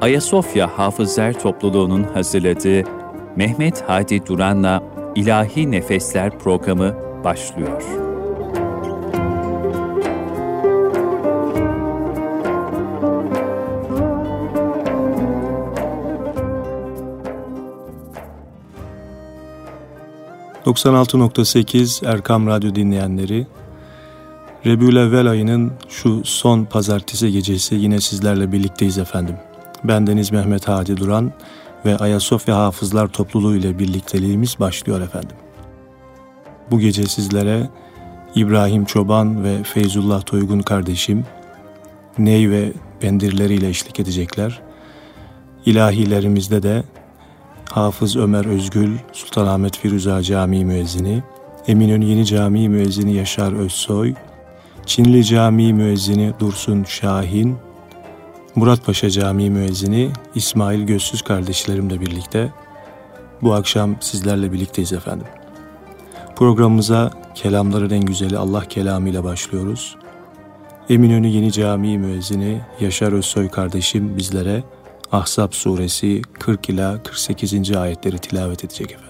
Ayasofya Hafızlar Topluluğu'nun hazırladığı Mehmet Hadi Duran'la İlahi Nefesler programı başlıyor. ...96.8 Erkam Radyo dinleyenleri... Rebülevvel ayının şu son pazartesi gecesi yine sizlerle birlikteyiz efendim. Ben Deniz Mehmet Hadi Duran ve Ayasofya Hafızlar Topluluğu ile birlikteliğimiz başlıyor efendim. Bu gece sizlere İbrahim Çoban ve Feyzullah Toygun kardeşim ney ve bendirleriyle eşlik edecekler. İlahilerimizde de Hafız Ömer Özgül, Sultanahmet Firuza Camii müezzini, Eminönü Yeni Camii müezzini Yaşar Özsoy, Çinli Camii müezzini Dursun Şahin, Muratpaşa Camii müezzini İsmail Gözsüz kardeşlerimle birlikte bu akşam sizlerle birlikteyiz efendim. Programımıza kelamların en güzeli Allah kelamıyla başlıyoruz. Eminönü Yeni Camii müezzini Yaşar Özsoy kardeşim bizlere Ahzab suresi 40 ila 48. ayetleri tilavet edecek efendim.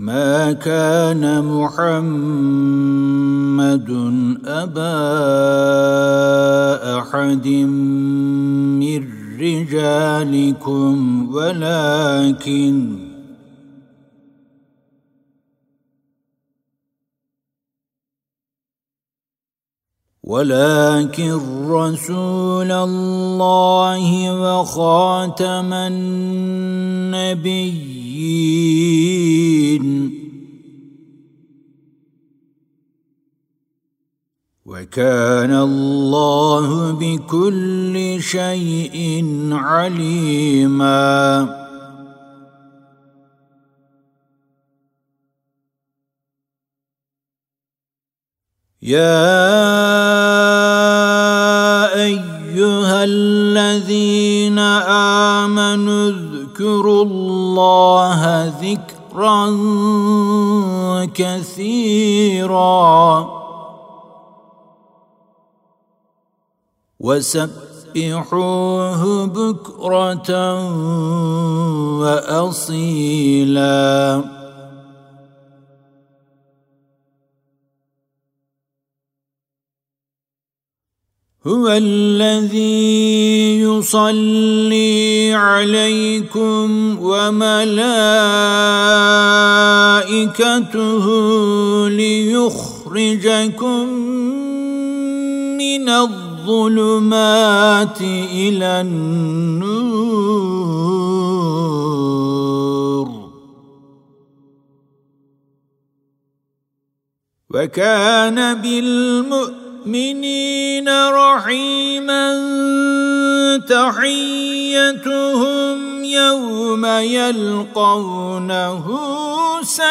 ما كان محمد أبا أحد من رجالكم ولكن ولكن رسول الله وخاتم النبيين وكان الله بكل شيء عليما. يا ايها الذين امنوا اذكروا الله ذكرا كثيرا. وسبحوه بكره واصيلا. هو الذي يصلي عليكم وملائكته ليخرجكم من الظلمات إلى النور. وكان بالمؤمنين المؤمنين رحيما تحيتهم يوم يلقونه سلام.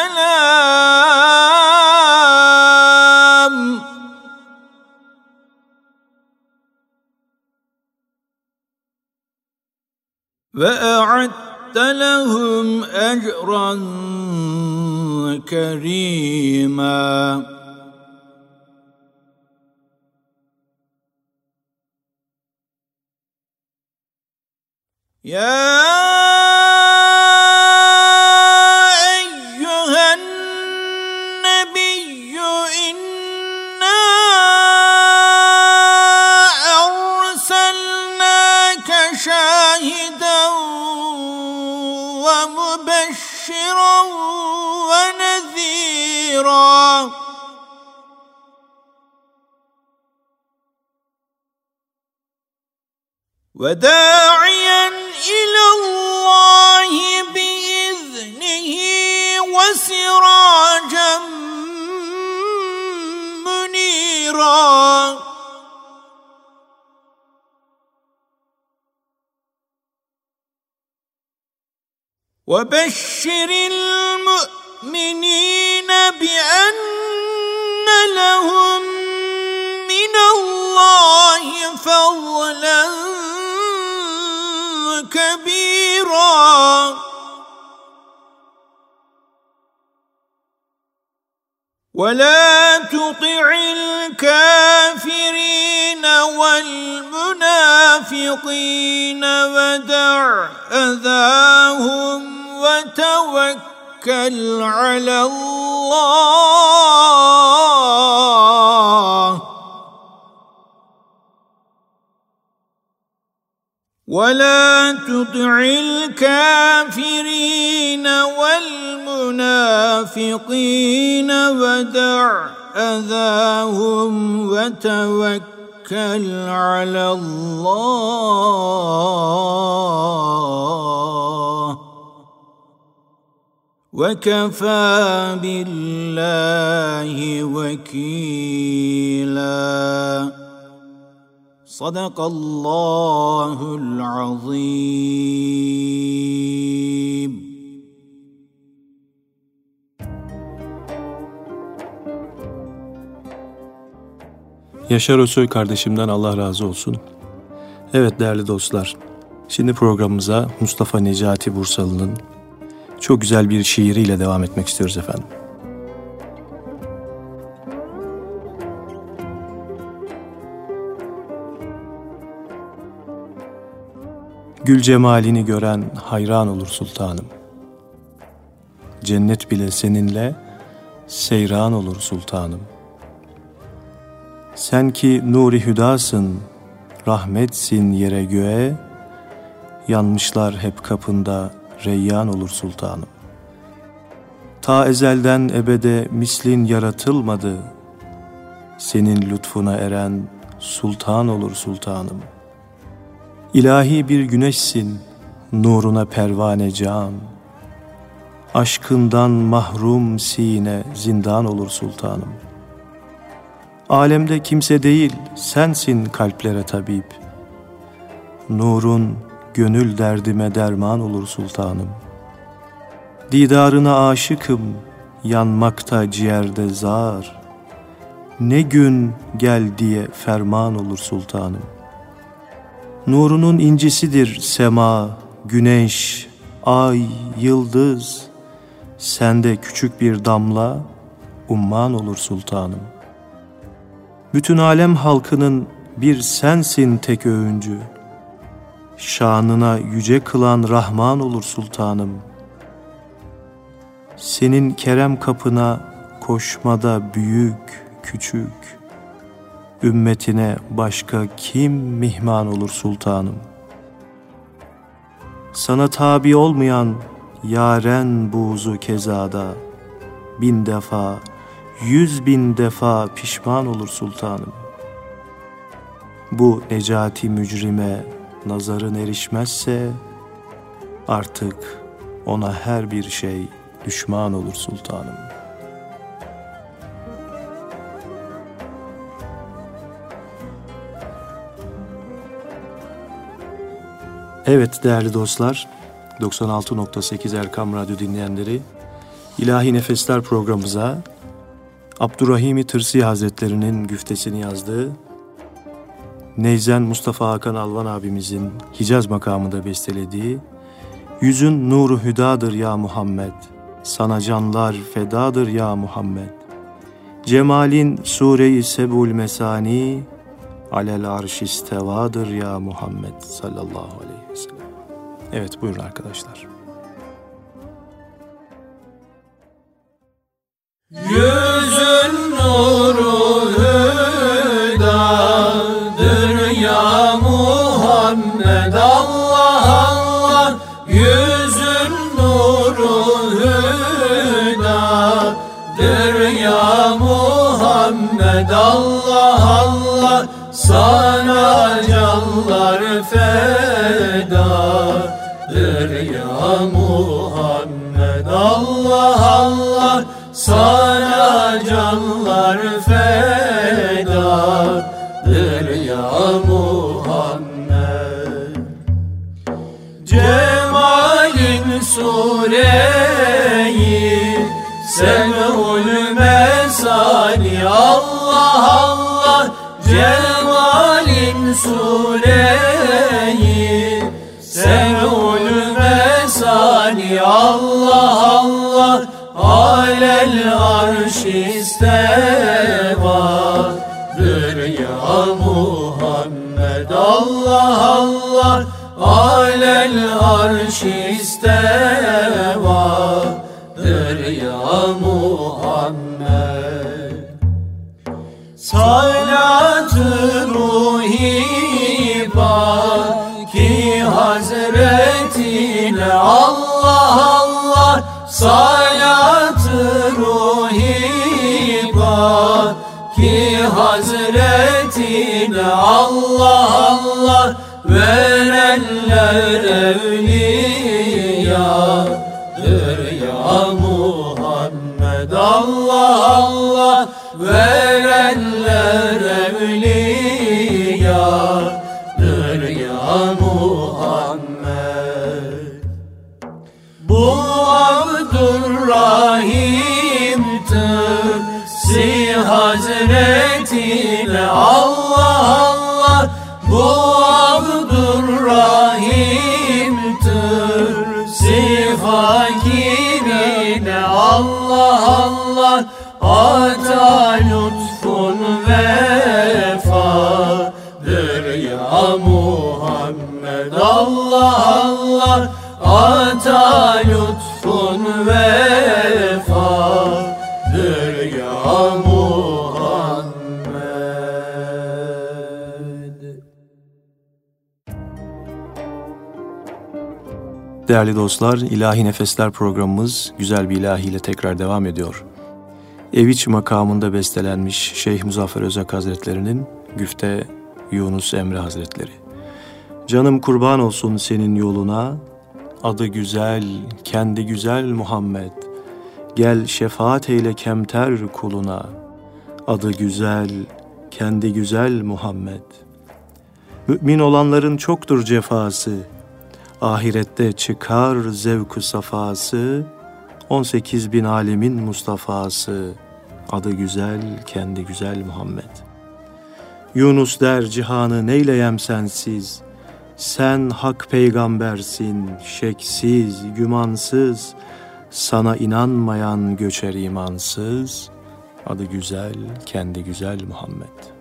واعدت لهم اجرا كريما. يا أيها النبي إنا أرسلناك شاهدا ومبشرا ونذيرا. وداعيا إلى الله بإذنه وسراجا منيرا. وبشر المؤمنين بأن لهم من الله فضلا كبيرا. ولا تطع الكافرين والمنافقين ودع أذاهم وتوكل على الله. ولا تطع الكافرين والمنافقين ودع اذاهم وتوكل على الله وكفى بالله وكيلا Sadakallahul azim. Yaşar Özsoy kardeşimden Allah razı olsun. Evet değerli dostlar, şimdi programımıza Mustafa Necati Bursalı'nın çok güzel bir şiiriyle devam etmek istiyoruz efendim. Gül cemalini gören hayran olur sultanım. Cennet bile seninle seyran olur sultanım. Sen ki nuri hüdasın, rahmetsin yere göğe, yanmışlar hep kapında reyyan olur sultanım. Ta ezelden ebede mislin yaratılmadı, senin lütfuna eren sultan olur sultanım.'' İlahi bir güneşsin, nuruna pervane can. Aşkından mahrum sine zindan olur sultanım. Alemde kimse değil, sensin kalplere tabip. Nurun gönül derdime derman olur sultanım. Didarına aşıkım, yanmakta ciğerde zar. Ne gün gel diye ferman olur sultanım.'' Nurunun incisidir sema, güneş, ay, yıldız. Sende küçük bir damla, umman olur sultanım. Bütün alem halkının bir sensin tek öğüncü. Şanına yüce kılan Rahman olur sultanım. Senin kerem kapına koşmada büyük, küçük, Ümmetine başka kim mihman olur sultanım? Sana tabi olmayan yaren buzu kezada bin defa, yüz bin defa pişman olur sultanım. Bu necati mücrime nazarın erişmezse artık ona her bir şey düşman olur sultanım.'' Evet değerli dostlar, 96.8 Erkam Radyo dinleyenleri, İlahi Nefesler programımıza Abdurrahimi Tırsi Hazretleri'nin güftesini yazdığı Neyzen Mustafa Hakan Alvan abimizin Hicaz makamında bestelediği Yüzün nuru hüdadır ya Muhammed, sana canlar fedadır ya Muhammed. Cemalin sure-i sebul mesani, alel arş istevadır ya Muhammed sallallahu aleyhi Evet buyurun arkadaşlar. Yüzün nuru hüdadır ya Muhammed Allah Allah. Yüzün nuru hüdadır ya Muhammed Allah Allah. Sana canlar feda ya Muhammed Allah Allah. Sana canlar fedadır ya Muhammed. Cemalin sureyi Alel arş istevadır ya Muhammed Allah Allah. Alel arş istevadır ya Muhammed Allah Verenler evliyadır Allah Allah Ata lütfun vefadır ya Muhammed. Allah Allah Ata lütfun vefadır Değerli dostlar, İlahi Nefesler programımız güzel bir ilahiyle tekrar devam ediyor. Eviç makamında bestelenmiş Şeyh Muzaffer Özak Hazretlerinin Güfte Yunus Emre Hazretleri. Canım kurban olsun senin yoluna, adı güzel, kendi güzel Muhammed. Gel şefaat eyle kemter kuluna, adı güzel, kendi güzel Muhammed. Mümin olanların çoktur cefası, ahirette çıkar zevku safası, 18 bin alemin Mustafa'sı, adı güzel, kendi güzel Muhammed. Yunus der cihanı neyleyem sensiz, sen hak peygambersin, şeksiz, gümansız, sana inanmayan göçer imansız, adı güzel, kendi güzel Muhammed.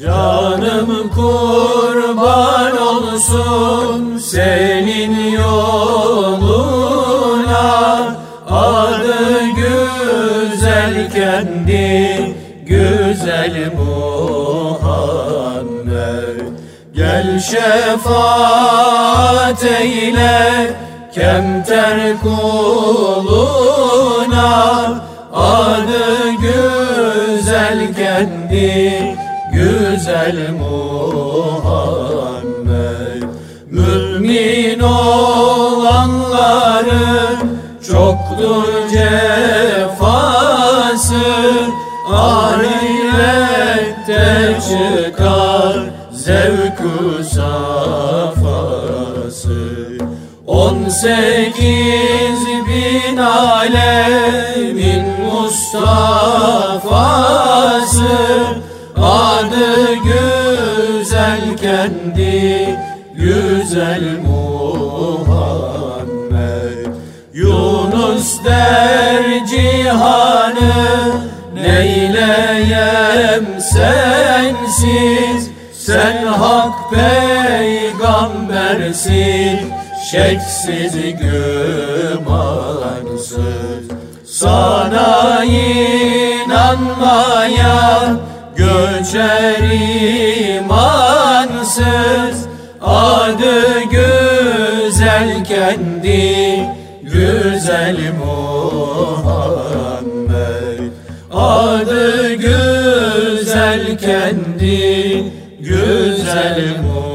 Canım kurban olsun senin yoluna. Adı güzel kendi güzel Muhammed. Gel şefaat eyle kemter kuluna. Adı güzel kendi güzel Muhammed Mümin olanların çoktur cefası Ahirette çıkar zevku safası. On sekiz bin alemin Mustafa'sı güzel kendi güzel Muhammed. Yunus der cihanı neyleyem sensiz? Sen hak peygambersin şeksiz gümansız. Sana inanmayan göçer imansız Adı güzel kendi güzel Muhammed. Adı güzel kendi güzel Muhammed.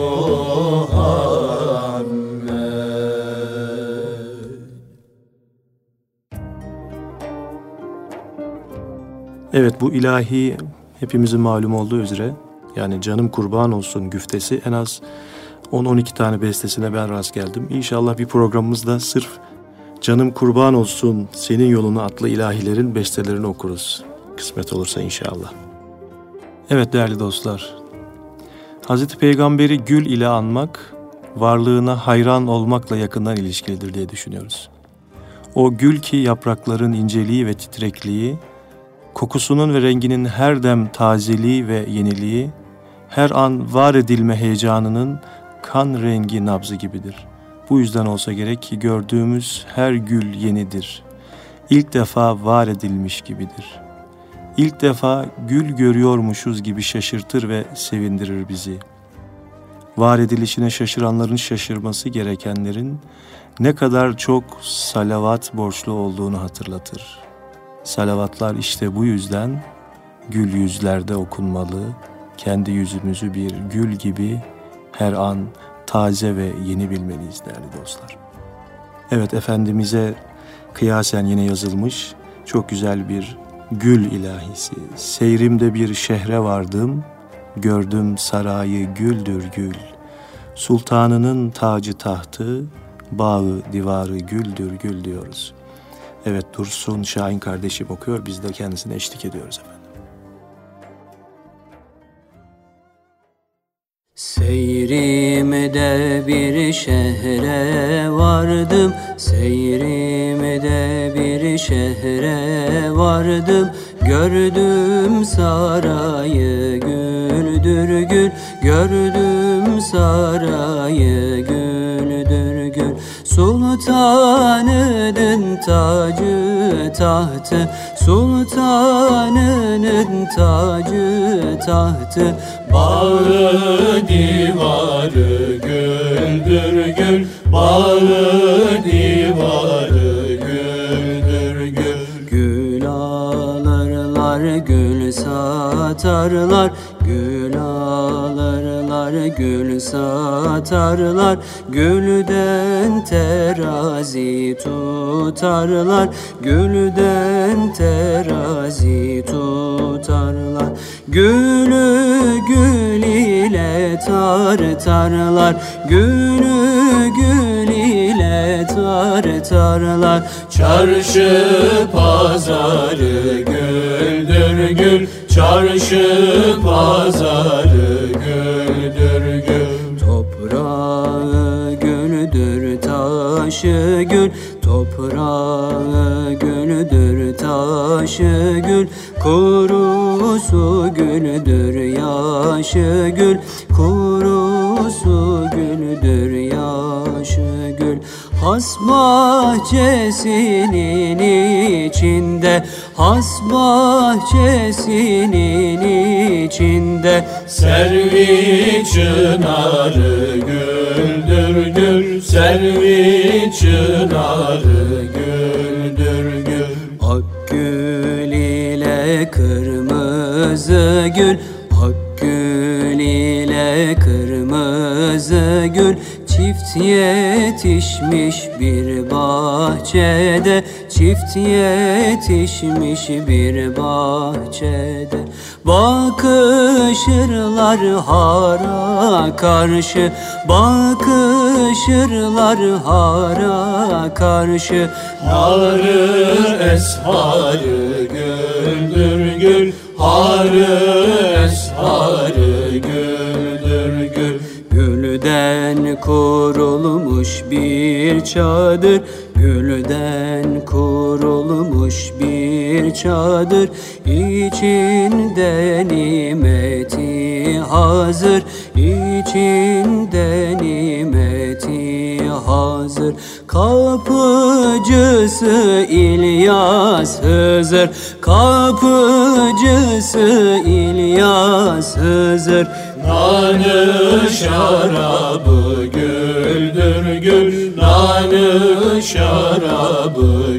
Evet bu ilahi hepimizin malum olduğu üzere Yani Canım Kurban Olsun güftesi en az 10-12 tane bestesine ben rast geldim. İnşallah bir programımızda sırf Canım Kurban Olsun Senin Yolunu adlı ilahilerin bestelerini okuruz. Kısmet olursa inşallah. Evet değerli dostlar. Hazreti Peygamberi gül ile anmak, varlığına hayran olmakla yakından ilişkilidir diye düşünüyoruz. O gül ki yaprakların inceliği ve titrekliği, kokusunun ve renginin her dem tazeliği ve yeniliği, her an var edilme heyecanının kan rengi nabzı gibidir. Bu yüzden olsa gerek ki gördüğümüz her gül yenidir. İlk defa var edilmiş gibidir. İlk defa gül görüyormuşuz gibi şaşırtır ve sevindirir bizi. Var edilişine şaşıranların şaşırması gerekenlerin ne kadar çok salavat borçlu olduğunu hatırlatır. Salavatlar işte bu yüzden gül yüzlerde okunmalı, kendi yüzümüzü bir gül gibi her an taze ve yeni bilmeliyiz değerli dostlar. Evet Efendimiz'e kıyasen yine yazılmış çok güzel bir gül ilahisi. Seyrimde bir şehre vardım, gördüm sarayı güldür gül. Sultanının tacı tahtı, bağı divarı güldür gül diyoruz. Evet Dursun Şahin kardeşim okuyor, biz de kendisine eşlik ediyoruz efendim. Seyrimde bir şehre vardım. Seyrimde bir şehre vardım. Gördüm sarayı güldür gül. Gördüm sarayı güldür gül. Sultanının tacı tahtı Sultanının tacı tahtı Bağı divarı güldür gül. Bağı divarı güldür gül. Gül alırlar gül satarlar. Gül alırlar gül satarlar. Gülden terazi tutarlar. Gülden terazi tutarlar. Gülü gül ile tartarlar. Gülü gül ile tartarlar. Çarşı pazarı güldür gül. Çarşı pazarı taşı gül Toprağı güldür taşı gül. Kurusu güldür yaşı gül. Kurusu güldür yaşı gül. Has bahçesinin içinde Has bahçesinin içinde Servi çınarı güldür. gül Servi çınarı güldür gül? Ak gül ile kırmızı gül. Ak gül ile kırmızı gül. Çift yetişmiş bir bahçede. Çift yetişmiş bir bahçede Bakışırlar hara karşı Bakışırlar hara karşı. Narı esharı güldür gül Harı esharı güldür gül. Gülden kurulmuş bir çadır Gülden kurulmuş bir çadır. İçinde nimeti hazır. İçinde nimeti hazır. Kapıcısı İlyas Hızır. Kapıcısı İlyas Hızır. Nanı şarabı güldür gül. Nanı şarabı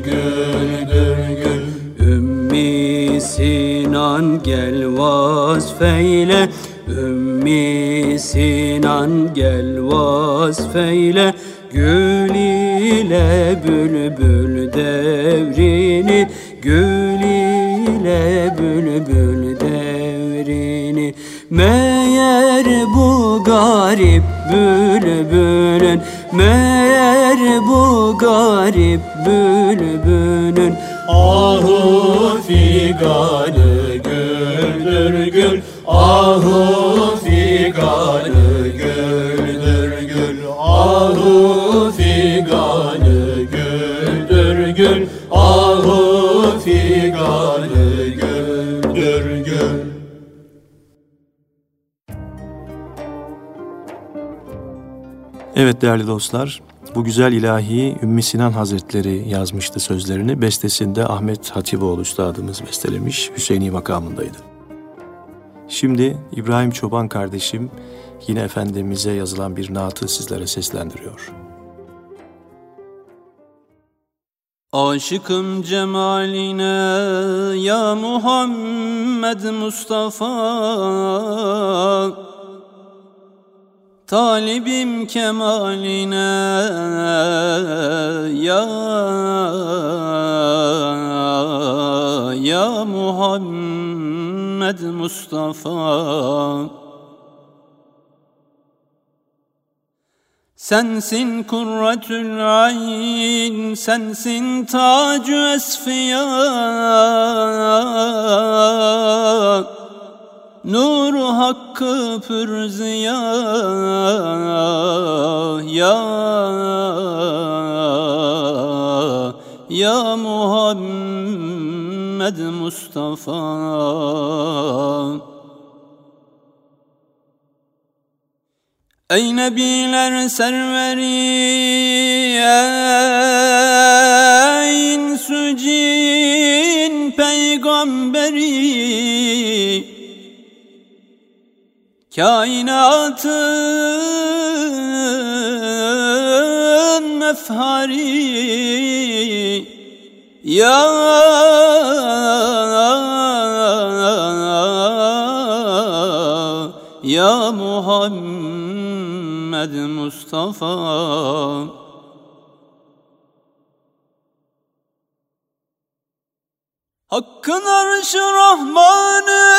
Sinan gel vasfeyle Ümmi Sinan gel vasfeyle Gül ile bülbül devrini Gül ile bülbül devrini. Meğer bu garip bülbülün Meğer bu garip bülbülün Ahu figanı güldür gül. Ahu figanı güldür gül. Ahu figanı güldür gül. Ahu figanı güldür gül. Evet değerli dostlar, bu güzel ilahi Ümmü Sinan Hazretleri yazmıştı sözlerini. Bestesinde Ahmet Hatipoğlu Üstadımız bestelemiş, Hüseyini makamındaydı. Şimdi İbrahim Çoban kardeşim yine Efendimiz'e yazılan bir naatı sizlere seslendiriyor. Aşıkım cemaline ya Muhammed Mustafa Talibim kemaline ya ya Muhammed Mustafa. Sensin kurretül ayn, sensin tacü esfiya Nur hakkı pürziya Ya Ya Muhammed Mustafa. Ey nebiler serveri Ey Kainatın mefhari Ya Ya Muhammed Mustafa. Hakkın arşı Rahmanı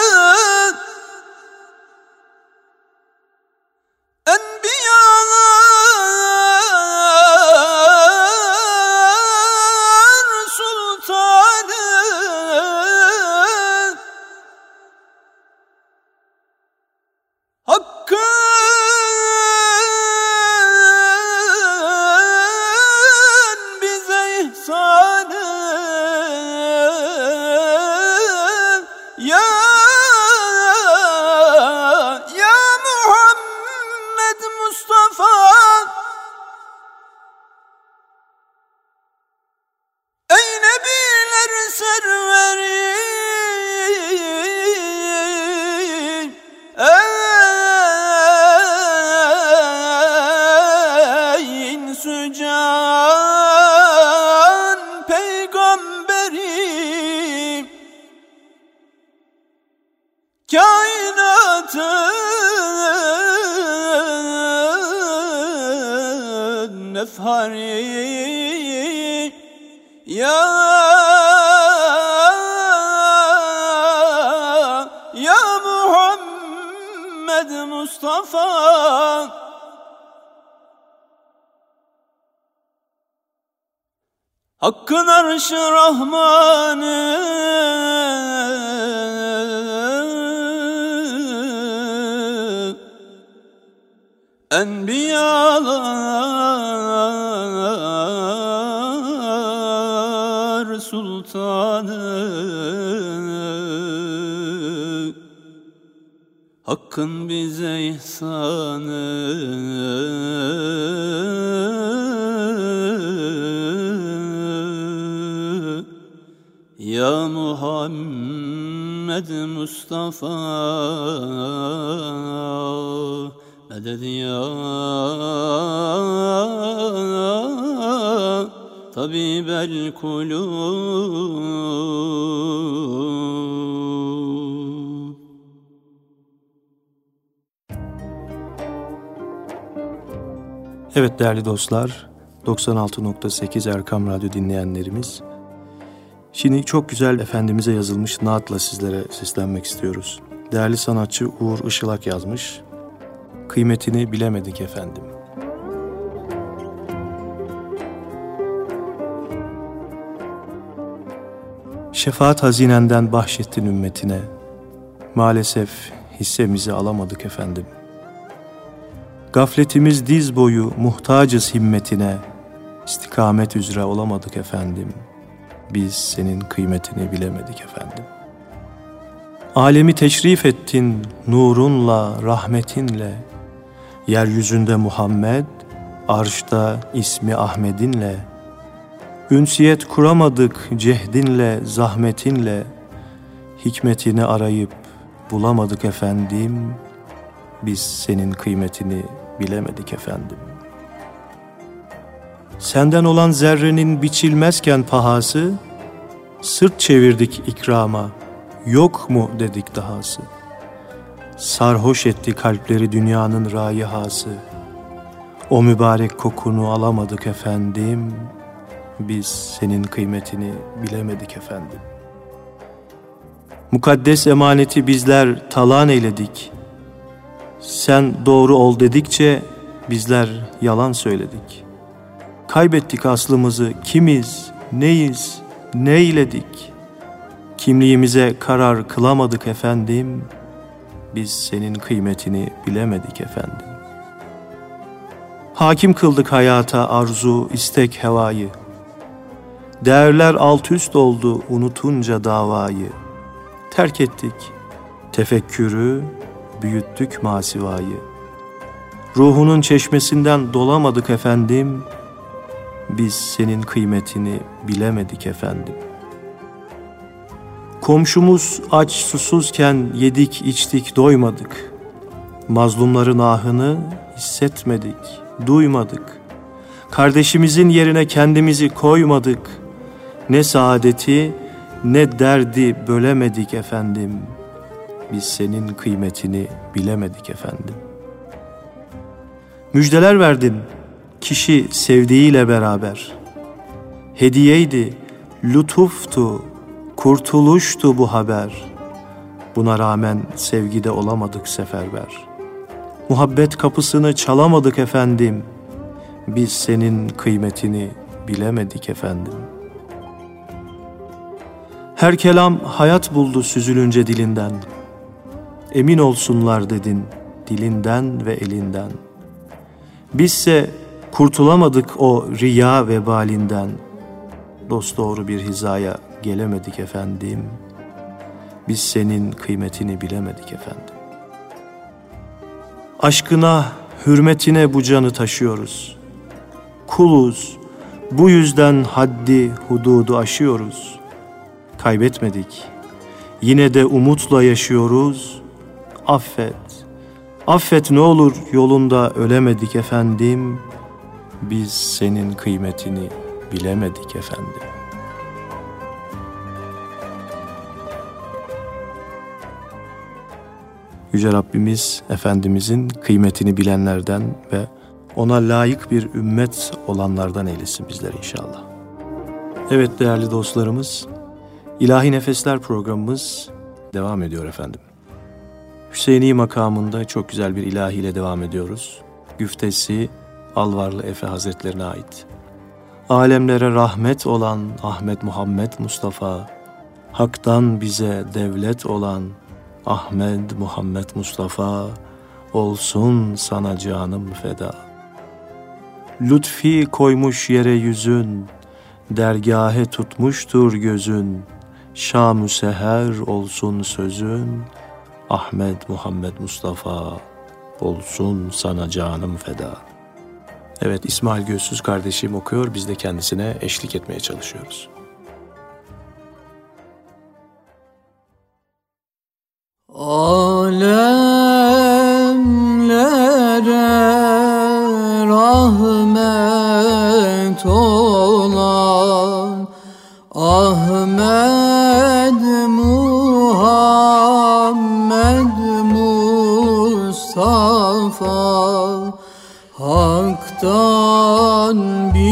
Hakkın arşı Rahmanı. Enbiyalar Sultanı. Hakkın bize ihsanı Muhammed Mustafa. Meded ya? Tabibel kulub. Evet değerli dostlar, 96.8 Erkam Radyo dinleyenlerimiz, Şimdi çok güzel Efendimiz'e yazılmış naatla sizlere seslenmek istiyoruz. Değerli sanatçı Uğur Işılak yazmış. Kıymetini bilemedik efendim. Şefaat hazinenden bahşettin ümmetine. Maalesef hissemizi alamadık efendim. Gafletimiz diz boyu muhtacız himmetine. İstikamet üzere olamadık efendim. Biz senin kıymetini bilemedik efendim. Alemi teşrif ettin nurunla, rahmetinle. Yeryüzünde Muhammed, arşta ismi Ahmet'inle. Ünsiyet kuramadık cehdinle, zahmetinle. Hikmetini arayıp bulamadık efendim. Biz senin kıymetini bilemedik efendim. Senden olan zerrenin biçilmezken pahası, sırt çevirdik ikrama, yok mu dedik dahası. Sarhoş etti kalpleri dünyanın rayihası. O mübarek kokunu alamadık efendim, biz senin kıymetini bilemedik efendim. Mukaddes emaneti bizler talan eyledik. Sen doğru ol dedikçe bizler yalan söyledik. Kaybettik aslımızı kimiz, neyiz, neyledik. Kimliğimize karar kılamadık efendim. Biz senin kıymetini bilemedik efendim. Hakim kıldık hayata arzu, istek, hevayı. Değerler alt üst oldu unutunca davayı. Terk ettik tefekkürü, büyüttük masivayı. Ruhunun çeşmesinden dolamadık efendim, biz senin kıymetini bilemedik efendim. Komşumuz aç susuzken yedik içtik doymadık. Mazlumların ahını hissetmedik, duymadık. Kardeşimizin yerine kendimizi koymadık. Ne saadeti ne derdi bölemedik efendim. Biz senin kıymetini bilemedik efendim. Müjdeler verdin kişi sevdiğiyle beraber. Hediyeydi, lütuftu, kurtuluştu bu haber. Buna rağmen sevgide olamadık seferber. Muhabbet kapısını çalamadık efendim. Biz senin kıymetini bilemedik efendim. Her kelam hayat buldu süzülünce dilinden. Emin olsunlar dedin dilinden ve elinden. Bizse kurtulamadık o riya vebalinden. Dosdoğru bir hizaya gelemedik efendim. Biz senin kıymetini bilemedik efendim. Aşkına, hürmetine bu canı taşıyoruz. Kuluz, bu yüzden haddi, hududu aşıyoruz. Kaybetmedik. Yine de umutla yaşıyoruz. Affet. Affet ne olur yolunda ölemedik efendim. Biz senin kıymetini bilemedik efendim. Yüce Rabbimiz Efendimizin kıymetini bilenlerden ve ona layık bir ümmet olanlardan eylesin bizler inşallah. Evet değerli dostlarımız, İlahi Nefesler programımız devam ediyor efendim. Hüseyini makamında çok güzel bir ilahiyle devam ediyoruz. Güftesi Alvarlı Efe Hazretlerine ait. Alemlere rahmet olan Ahmet Muhammed Mustafa, Hak'tan bize devlet olan Ahmet Muhammed Mustafa, olsun sana canım feda. Lütfi koymuş yere yüzün, dergahe tutmuştur gözün, Şam-ı seher olsun sözün, Ahmet Muhammed Mustafa, olsun sana canım feda. Evet İsmail Gözsüz kardeşim okuyor, biz de kendisine eşlik etmeye çalışıyoruz. Alemlere rahmet olan Ahmet Muhammed Mustafa Hak'tan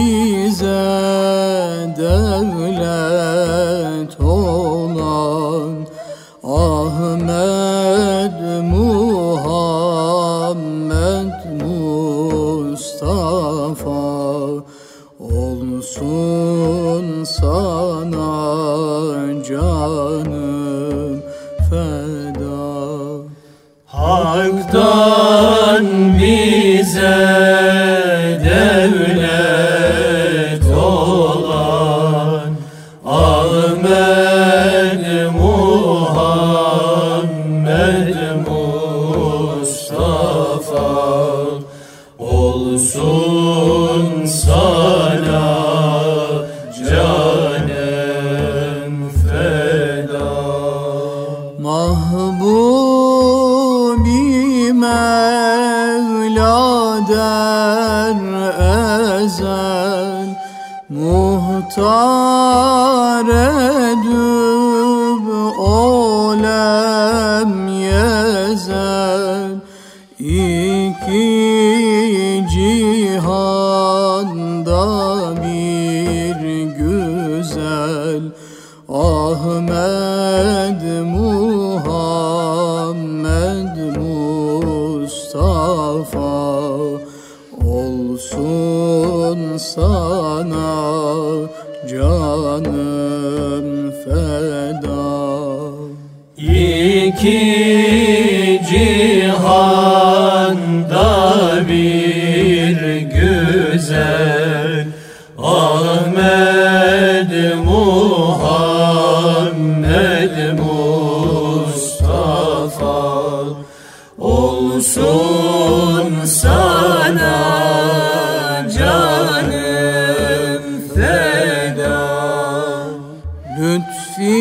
Lütfi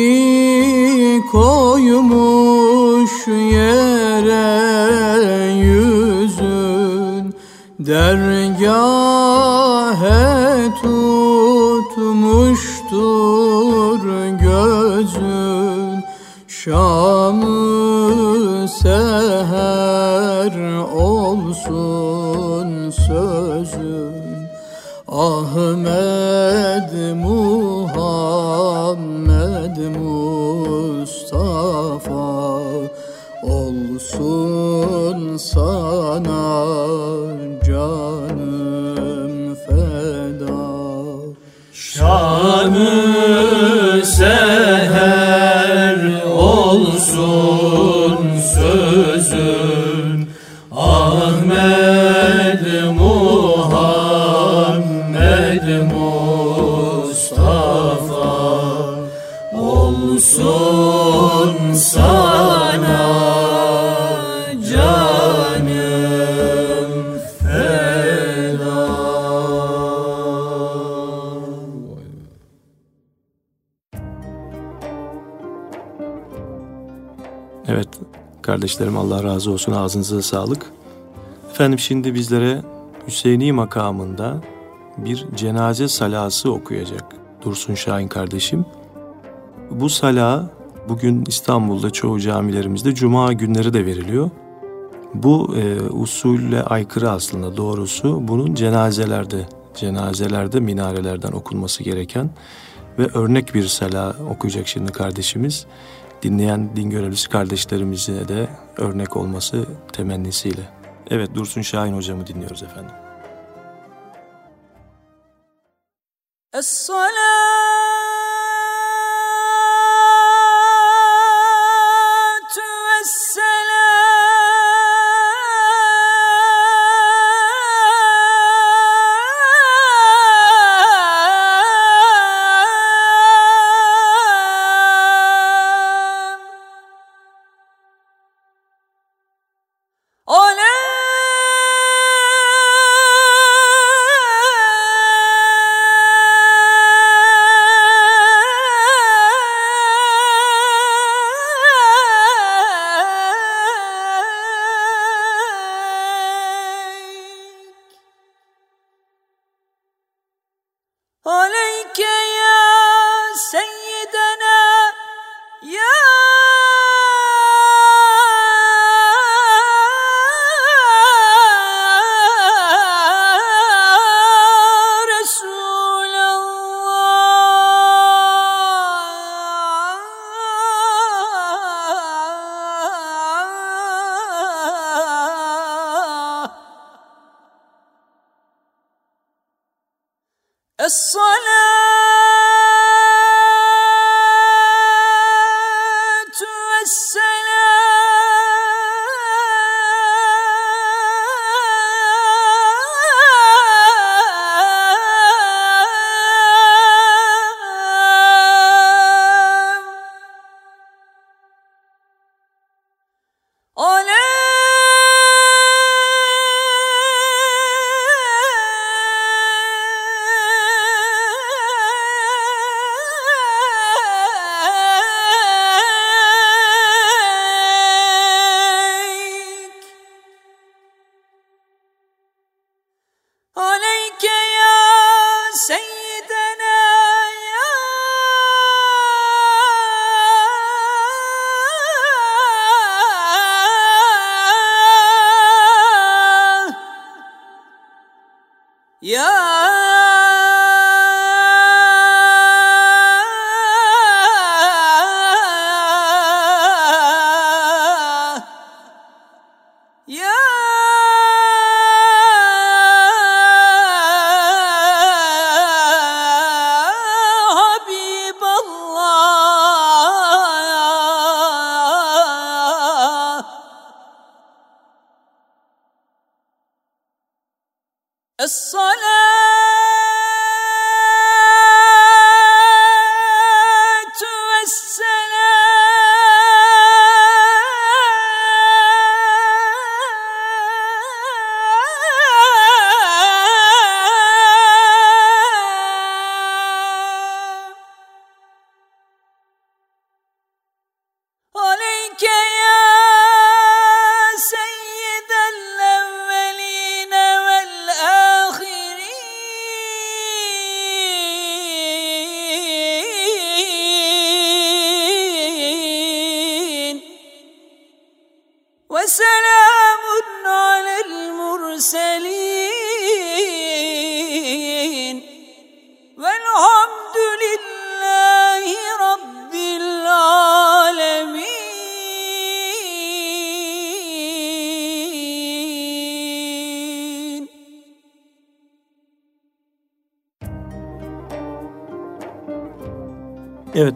koymuş yere yüzün Dergahe tutmuştur gözün. Şamı seher olsun sözün. Ahmet Muhammed só kardeşlerim Allah razı olsun ağzınıza sağlık. Efendim şimdi bizlere Hüseyini makamında bir cenaze salası okuyacak Dursun Şahin kardeşim. Bu sala bugün İstanbul'da çoğu camilerimizde cuma günleri de veriliyor. Bu e, usulle aykırı aslında doğrusu bunun cenazelerde, cenazelerde minarelerden okunması gereken ve örnek bir sala okuyacak şimdi kardeşimiz dinleyen din görevlisi kardeşlerimize de örnek olması temennisiyle. Evet Dursun Şahin hocamı dinliyoruz efendim. Es-salat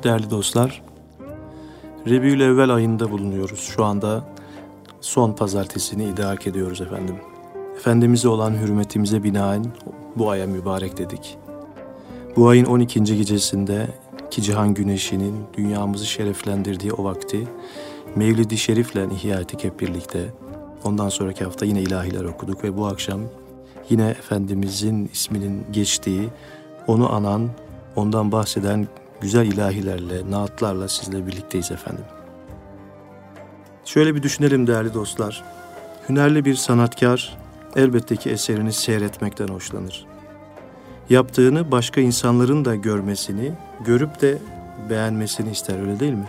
değerli dostlar, Rebiül Evvel ayında bulunuyoruz. Şu anda son pazartesini idrak ediyoruz efendim. Efendimiz'e olan hürmetimize binaen bu aya mübarek dedik. Bu ayın 12. gecesinde ki cihan güneşinin dünyamızı şereflendirdiği o vakti Mevlid-i Şerif'le ihya ettik hep birlikte. Ondan sonraki hafta yine ilahiler okuduk ve bu akşam yine Efendimizin isminin geçtiği, onu anan, ondan bahseden güzel ilahilerle, naatlarla sizle birlikteyiz efendim. Şöyle bir düşünelim değerli dostlar. Hünerli bir sanatkar elbette ki eserini seyretmekten hoşlanır. Yaptığını başka insanların da görmesini, görüp de beğenmesini ister öyle değil mi?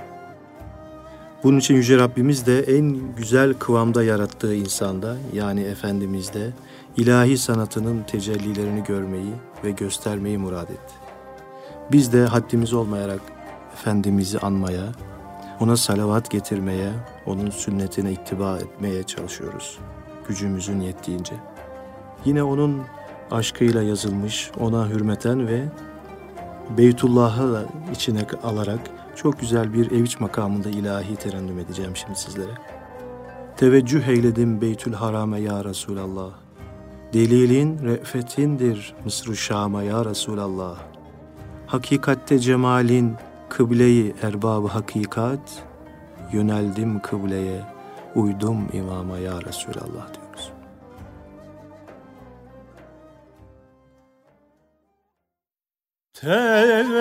Bunun için Yüce Rabbimiz de en güzel kıvamda yarattığı insanda yani Efendimiz'de ilahi sanatının tecellilerini görmeyi ve göstermeyi murad etti. Biz de haddimiz olmayarak Efendimiz'i anmaya, ona salavat getirmeye, onun sünnetine ittiba etmeye çalışıyoruz. Gücümüzün yettiğince. Yine onun aşkıyla yazılmış, ona hürmeten ve Beytullah'ı da içine alarak çok güzel bir eviç makamında ilahi terennüm edeceğim şimdi sizlere. Teveccüh eyledim Beytül Haram'e ya Resulallah. Delilin re'fetindir Mısır-ı Şam'a ya Resulallah. Hakikatte cemalin kıbleyi erbabı hakikat, yöneldim kıbleye, uydum imama ya Resulallah diyoruz. Teveccüh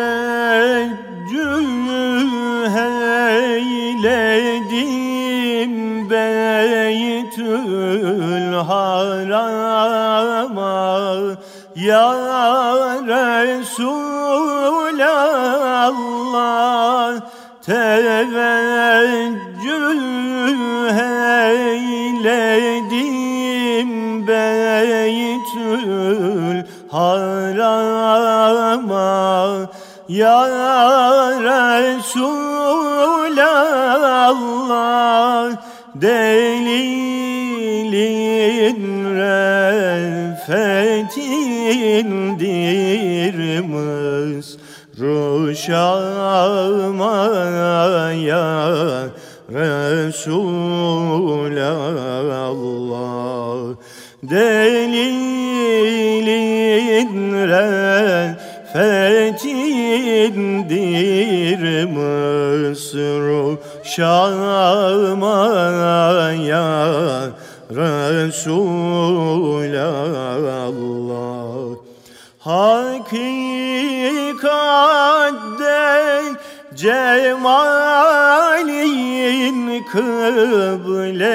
eyledim Beytül Haram'a Ya Resulallah Resulallah Delilin fethindir Mısır Şam'a ya Resulallah. Delilin Şam'a ya Resulallah. Hakikatte cemalin kıbleyi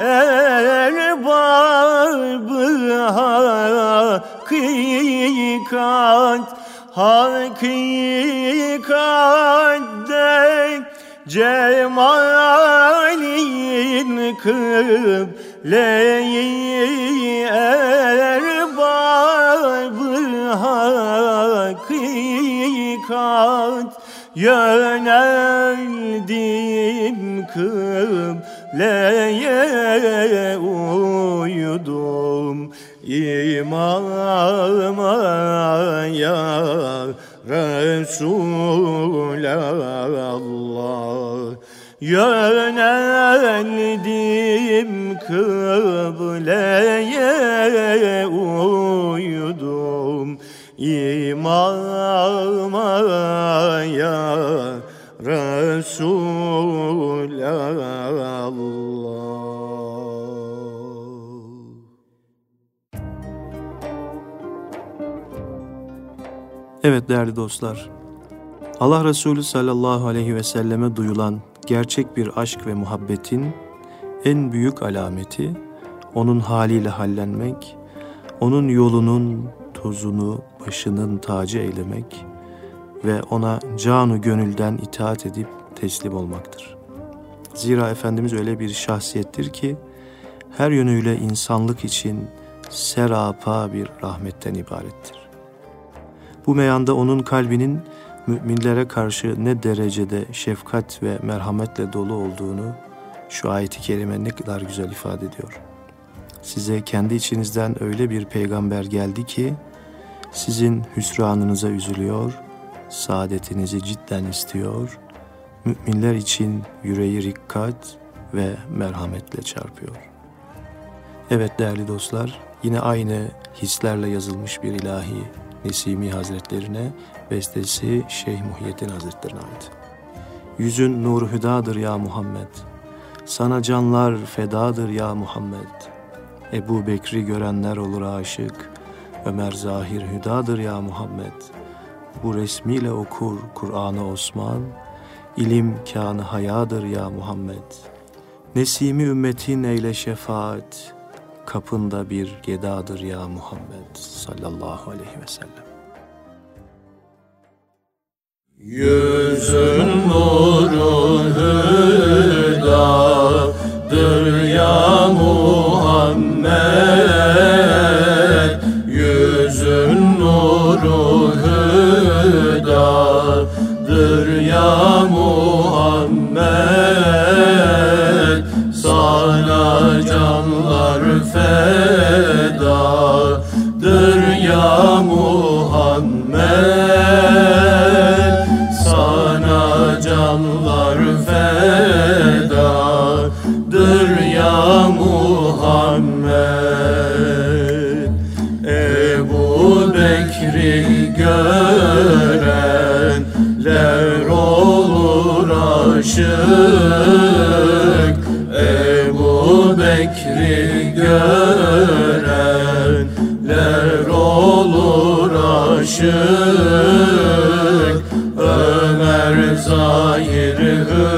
erbabı hakikat hakikatte cemalin kıbleyi erbabı hakikat. Yöneldim kıbleye uyudum imama ya Resulallah Yöneldim kıbleye uyudum imama ya Resulallah. Evet değerli dostlar, Allah Resulü sallallahu aleyhi ve selleme duyulan gerçek bir aşk ve muhabbetin en büyük alameti onun haliyle hallenmek, onun yolunun tozunu başının tacı eylemek ve ona canu gönülden itaat edip teslim olmaktır. Zira Efendimiz öyle bir şahsiyettir ki her yönüyle insanlık için serapa bir rahmetten ibarettir. Bu meyanda onun kalbinin müminlere karşı ne derecede şefkat ve merhametle dolu olduğunu şu ayeti kerime ne kadar güzel ifade ediyor. Size kendi içinizden öyle bir peygamber geldi ki sizin hüsranınıza üzülüyor, saadetinizi cidden istiyor, müminler için yüreği rikkat ve merhametle çarpıyor. Evet değerli dostlar, yine aynı hislerle yazılmış bir ilahi Nesimi Hazretlerine bestesi Şeyh Muhyiddin Hazretlerine ait. Yüzün nur hüdadır ya Muhammed. Sana canlar fedadır ya Muhammed. Ebu Bekri görenler olur aşık. Ömer zahir hüdadır ya Muhammed. Bu resmiyle okur Kur'an'ı Osman. İlim kânı hayadır ya Muhammed. Nesimi ümmetin eyle şefaat. Kapında bir gedadır ya Muhammed sallallahu aleyhi ve sellem. Yüzün nuru hüdadır ya Muhammed. Yüzün nuru hüdadır ya Muhammed. Sana canlar fedadır fedadır ya Muhammed. Ebu Bekri görenler olur aşık. Ebu Bekri görenler olur aşık. Ömer zahir hüdadır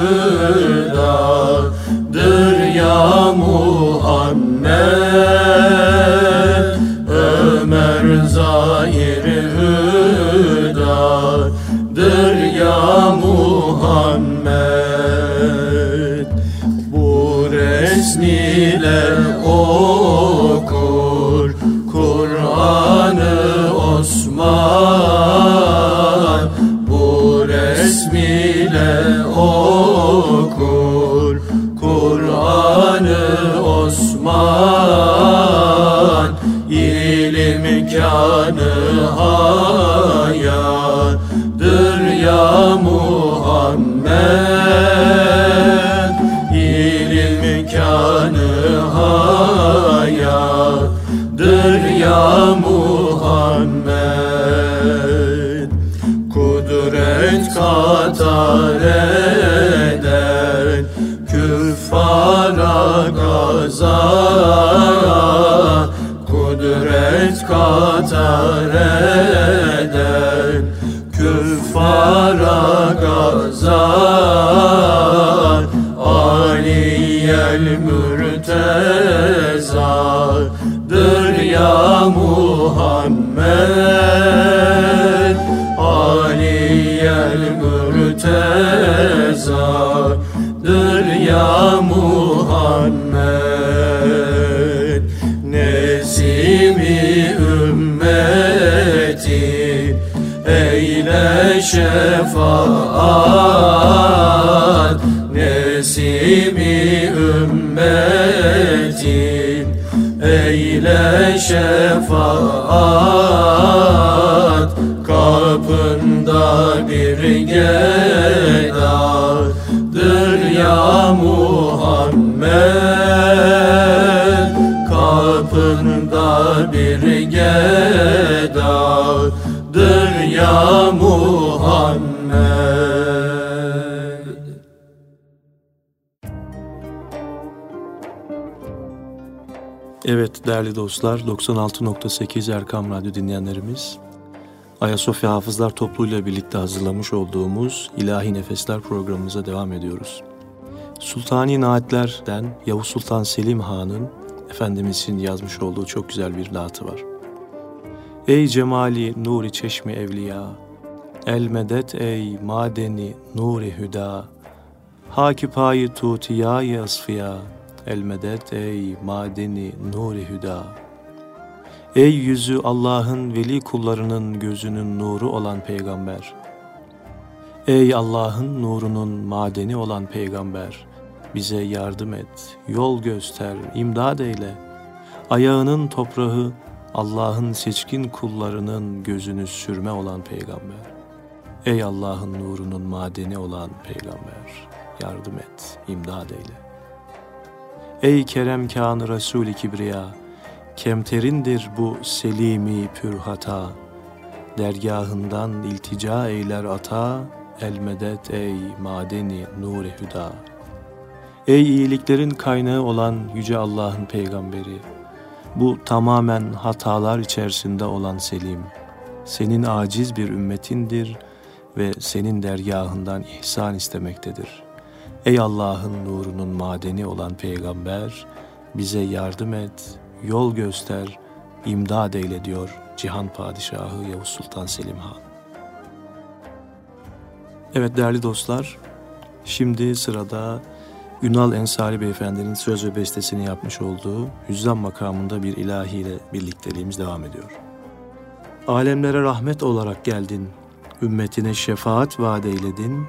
katar eder küffara gazar. Aliyel mürtezadır ya Muhammed. Aliyel mürtezadır ya Muhammed eyle şefaat Nesimi ümmeti eyle şefaat Kapında bir gedadır ya Muhammed. Kapında bir gedadır Evet değerli dostlar 96.8 Erkam Radyo dinleyenlerimiz Ayasofya Hafızlar topluluğuyla birlikte hazırlamış olduğumuz İlahi Nefesler programımıza devam ediyoruz. Sultani Naatler'den Yavuz Sultan Selim Han'ın Efendimizin yazmış olduğu çok güzel bir naatı var. Ey cemali nuri çeşmi evliya, el medet ey madeni nuri hüda, hakipayı tutiyayı asfiya, el medet ey madeni nuri hüda. Ey yüzü Allah'ın veli kullarının gözünün nuru olan peygamber. Ey Allah'ın nurunun madeni olan peygamber, bize yardım et, yol göster, imdad eyle. Ayağının toprağı Allah'ın seçkin kullarının gözünü sürme olan peygamber. Ey Allah'ın nurunun madeni olan peygamber, yardım et, imdad eyle. Ey kerem kânı Resul-i Kibriya, kemterindir bu selimi pür hata. Dergahından iltica eyler ata, el medet ey madeni nur-i hüda. Ey iyiliklerin kaynağı olan Yüce Allah'ın peygamberi, bu tamamen hatalar içerisinde olan Selim, senin aciz bir ümmetindir ve senin dergahından ihsan istemektedir. Ey Allah'ın nurunun madeni olan peygamber, bize yardım et, yol göster, imdad eyle diyor Cihan Padişahı Yavuz Sultan Selim Han. Evet değerli dostlar, şimdi sırada Ünal Ensari Beyefendi'nin söz ve bestesini yapmış olduğu Hüzzam makamında bir ilahiyle birlikteliğimiz devam ediyor. Alemlere rahmet olarak geldin, ümmetine şefaat vaat eyledin,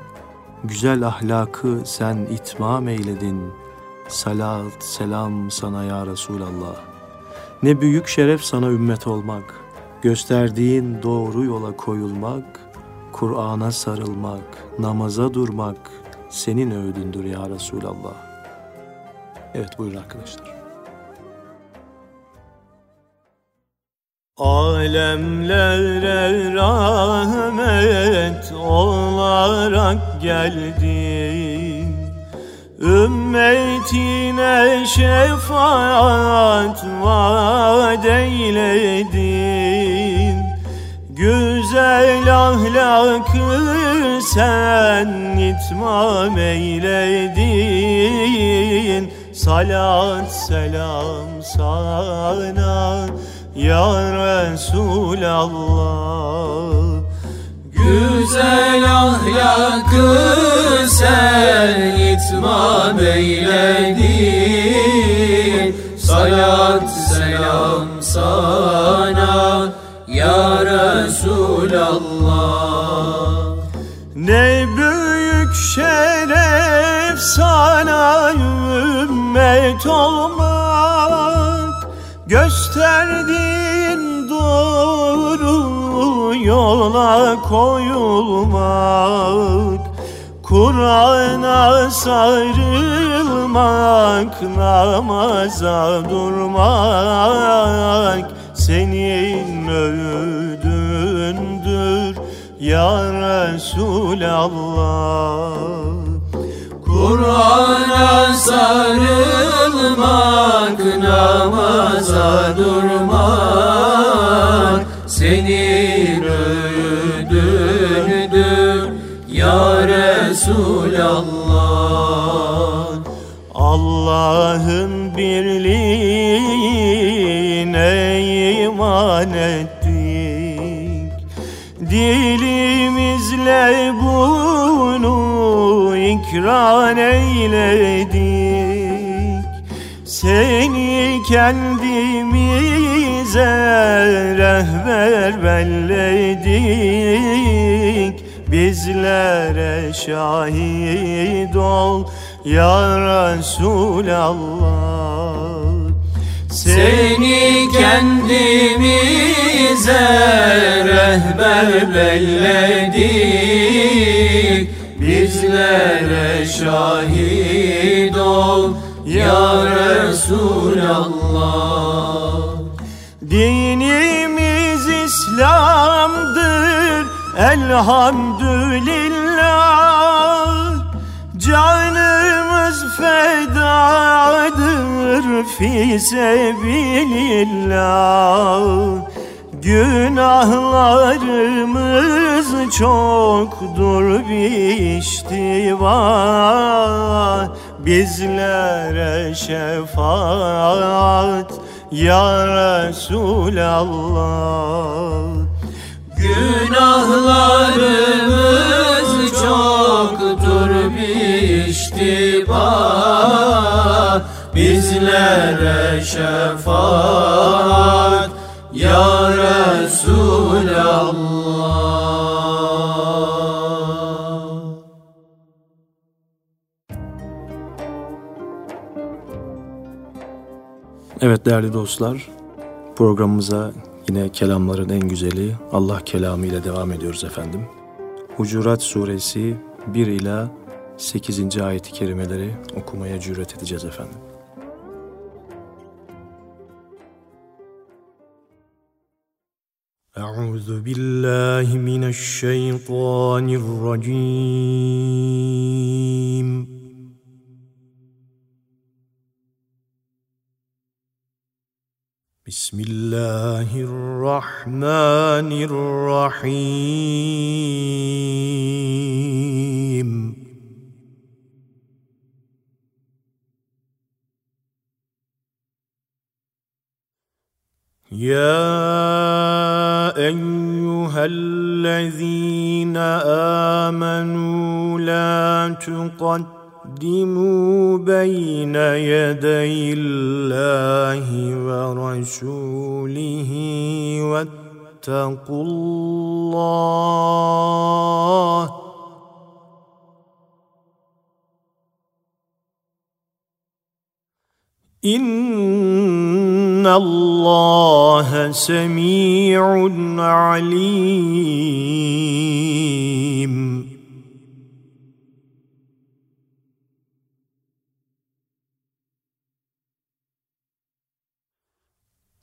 güzel ahlakı sen itmam eyledin, salat selam sana ya Resulallah. Ne büyük şeref sana ümmet olmak, gösterdiğin doğru yola koyulmak, Kur'an'a sarılmak, namaza durmak senin öğüdündür ya Resulallah. Evet buyurun arkadaşlar. Alemlere rahmet olarak geldin Ümmetine şefaat vaat eyledin Güzel ahlakı sen itmam eyledin. Salat selam sana ya Resulallah. Güzel ahlakı sen itmam eyledin. Salat selam sana ya Resulallah. Ne büyük şeref sana ümmet olmak. Gösterdiğin yola koyulmak Kur'an'a sarılmak Namaza durmak Senin öğüdündür Ya Resulallah. Kur'an'a sarılmak, namaza durmak senin öğüdündür ya Resulallah. Allah'ın birliğine iman ettik Dilimizle bunu ikrar eyledik Seni kendimize rehber belledik Bizlere şahit ol ya Resulallah. Seni kendimize rehber belledik Bizlere şahit ol ya Resulallah Dinimiz İslam'dır elhamdülillah. Canımız fedadır fi sebilillah. Günahlarımız çoktur biştiva Bizlere şefaat ya Resulallah. Günahlarımız çoktur biştiba Bizlere şefaat. Ya Resulallah Evet değerli dostlar, programımıza yine kelamların en güzeli Allah kelamı ile devam ediyoruz efendim. Hucurat suresi 1 ila 8. ayet-i kerimeleri okumaya cüret edeceğiz efendim. أعوذ بالله من الشيطان الرجيم بسم الله الرحمن الرحيم يا ايها الذين امنوا لا تقدموا بين يدي الله ورسوله واتقوا الله. إن الله سميع عليم.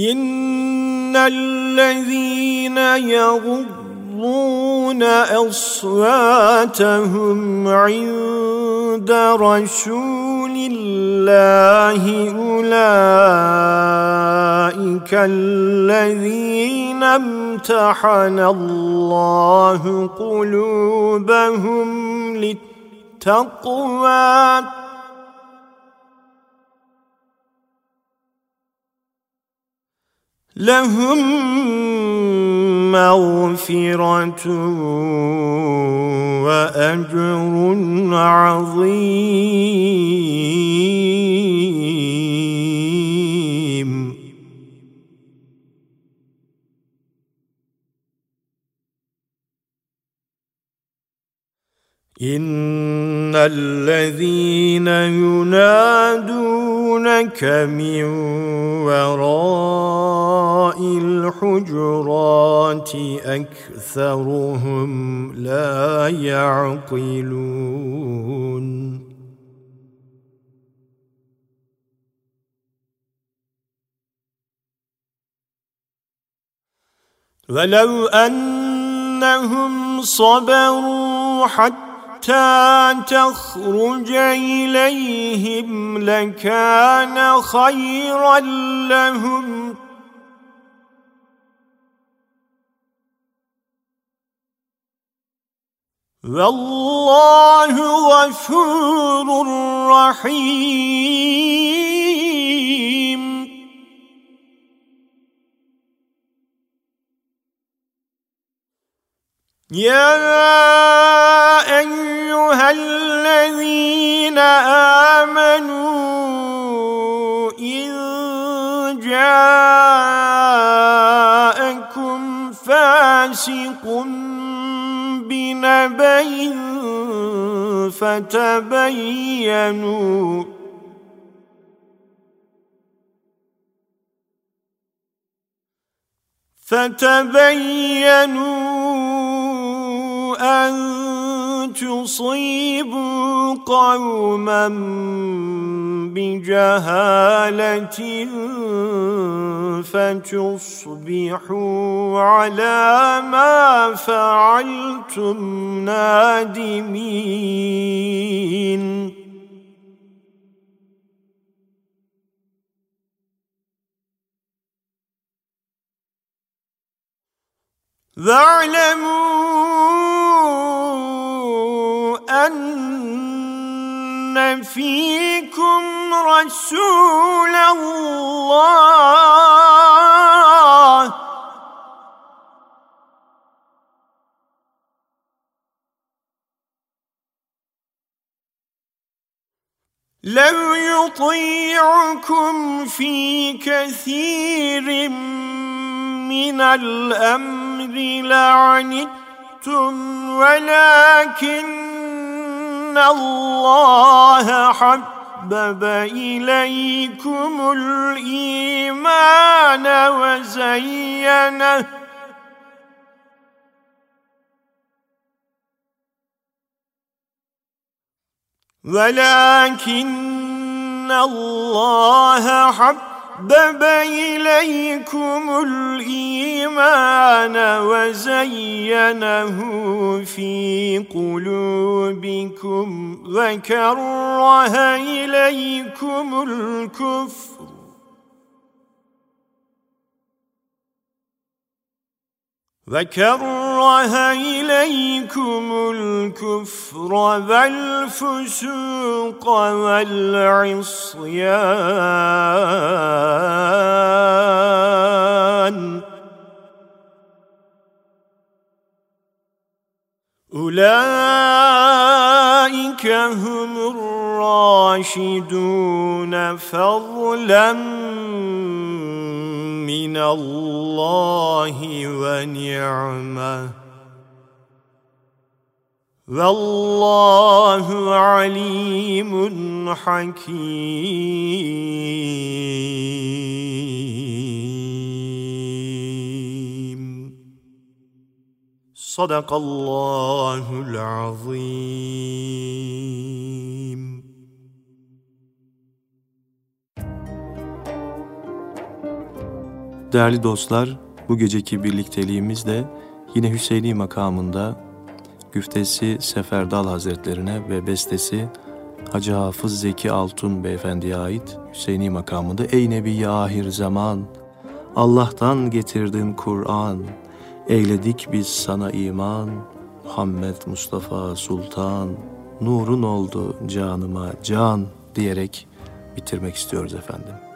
إن الذين يغضون أصواتهم عند رسول الله أولئك الذين امتحن الله قلوبهم للتقوى لهم مغفرة وأجر عظيم. إن الذين ينادونك من وراء الحجرات أكثرهم لا يعقلون ولو أنهم صبروا حتى حتى تخرج إليهم لكان خيرا لهم. والله غفور رحيم. يا أيها الذين آمنوا إن جاءكم فاسق بنبأ فتبينوا فتبينوا أن تصيبوا قوما بجهالة فتصبحوا على ما فعلتم نادمين. واعلموا أن فيكم رسول الله لو يطيعكم في كثير من الأمر لعنتم ولكن الله حبب إليكم الإيمان وزينه. ولكن الله حبب إليكم الإيمان وزينه في قلوبكم وكره إليكم الكفر وكره إليكم الكفر والفسوق والعصيان. أولئك هم الراشدون فضلا من الله ونعمة. والله عليم حكيم. صدق الله العظيم. Değerli dostlar, bu geceki birlikteliğimiz de yine Hüseyini makamında güftesi Seferdal Hazretlerine ve bestesi Hacı Hafız Zeki Altun Beyefendi'ye ait Hüseyini makamında Ey Nebi ahir zaman, Allah'tan getirdin Kur'an, eyledik biz sana iman, Muhammed Mustafa Sultan, nurun oldu canıma can diyerek bitirmek istiyoruz efendim.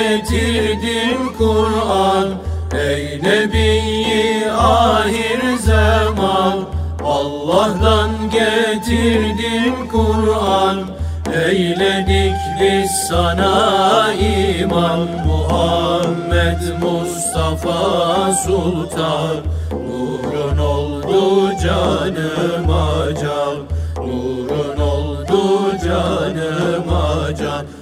Getirdin Kur'an. Ey Nebi ahir zaman Allah'tan getirdin Kur'an. Eyledik biz sana iman Muhammed Mustafa Sultan. Nurun oldu canıma can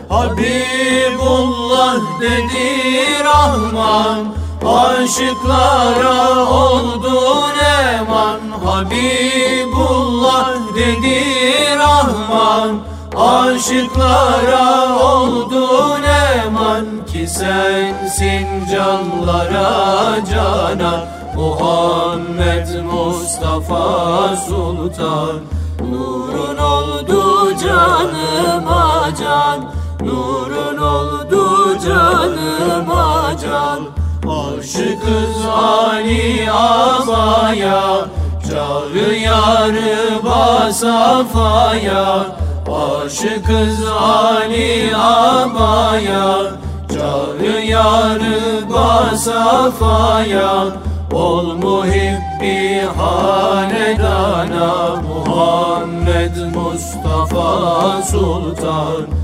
Habibullah dedi Rahman Aşıklara oldun eman Habibullah dedi Rahman Aşıklara oldun eman Ki sensin canlara canan Muhammed Mustafa Sultan. Nurun oldu canıma can Nurun oldu canıma can Aşıkız Ali Abaya Çağrı yarı basafaya Aşıkız Ali Abaya Çağrı yarı basafaya Ol muhibbi hanedana Muhammed Mustafa Sultan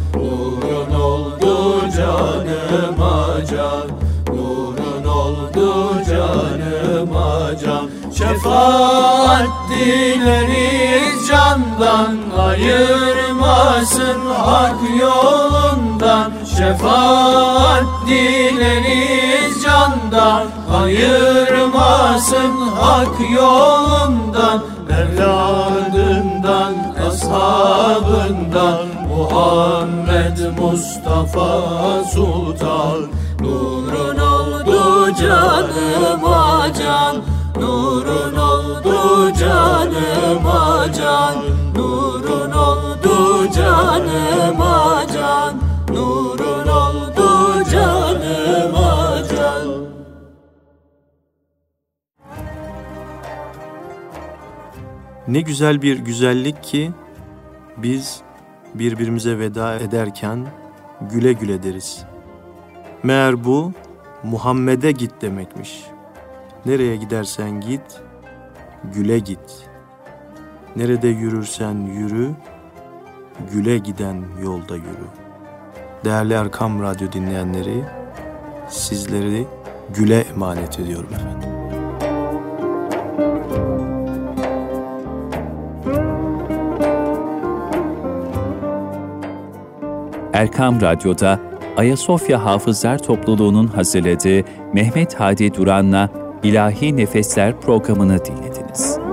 Şefaat dileriz candan Ayırmasın hak yolundan. Şefaat dileriz candan Ayırmasın hak yolundan. Evladından, ashabından Muhammed Mustafa Sultan. Nurun oldu canıma can canıma can Nurun oldu canıma can Nurun oldu canıma can Ne güzel bir güzellik ki biz birbirimize veda ederken güle güle deriz. Meğer bu Muhammed'e git demekmiş. Nereye gidersen git, güle git. Nerede yürürsen yürü, güle giden yolda yürü. Değerli Erkam Radyo dinleyenleri, sizleri güle emanet ediyorum efendim. Erkam Radyo'da Ayasofya Hafızlar Topluluğu'nun hazırladığı Mehmet Hadi Duran'la İlahi Nefesler programını dinlediniz.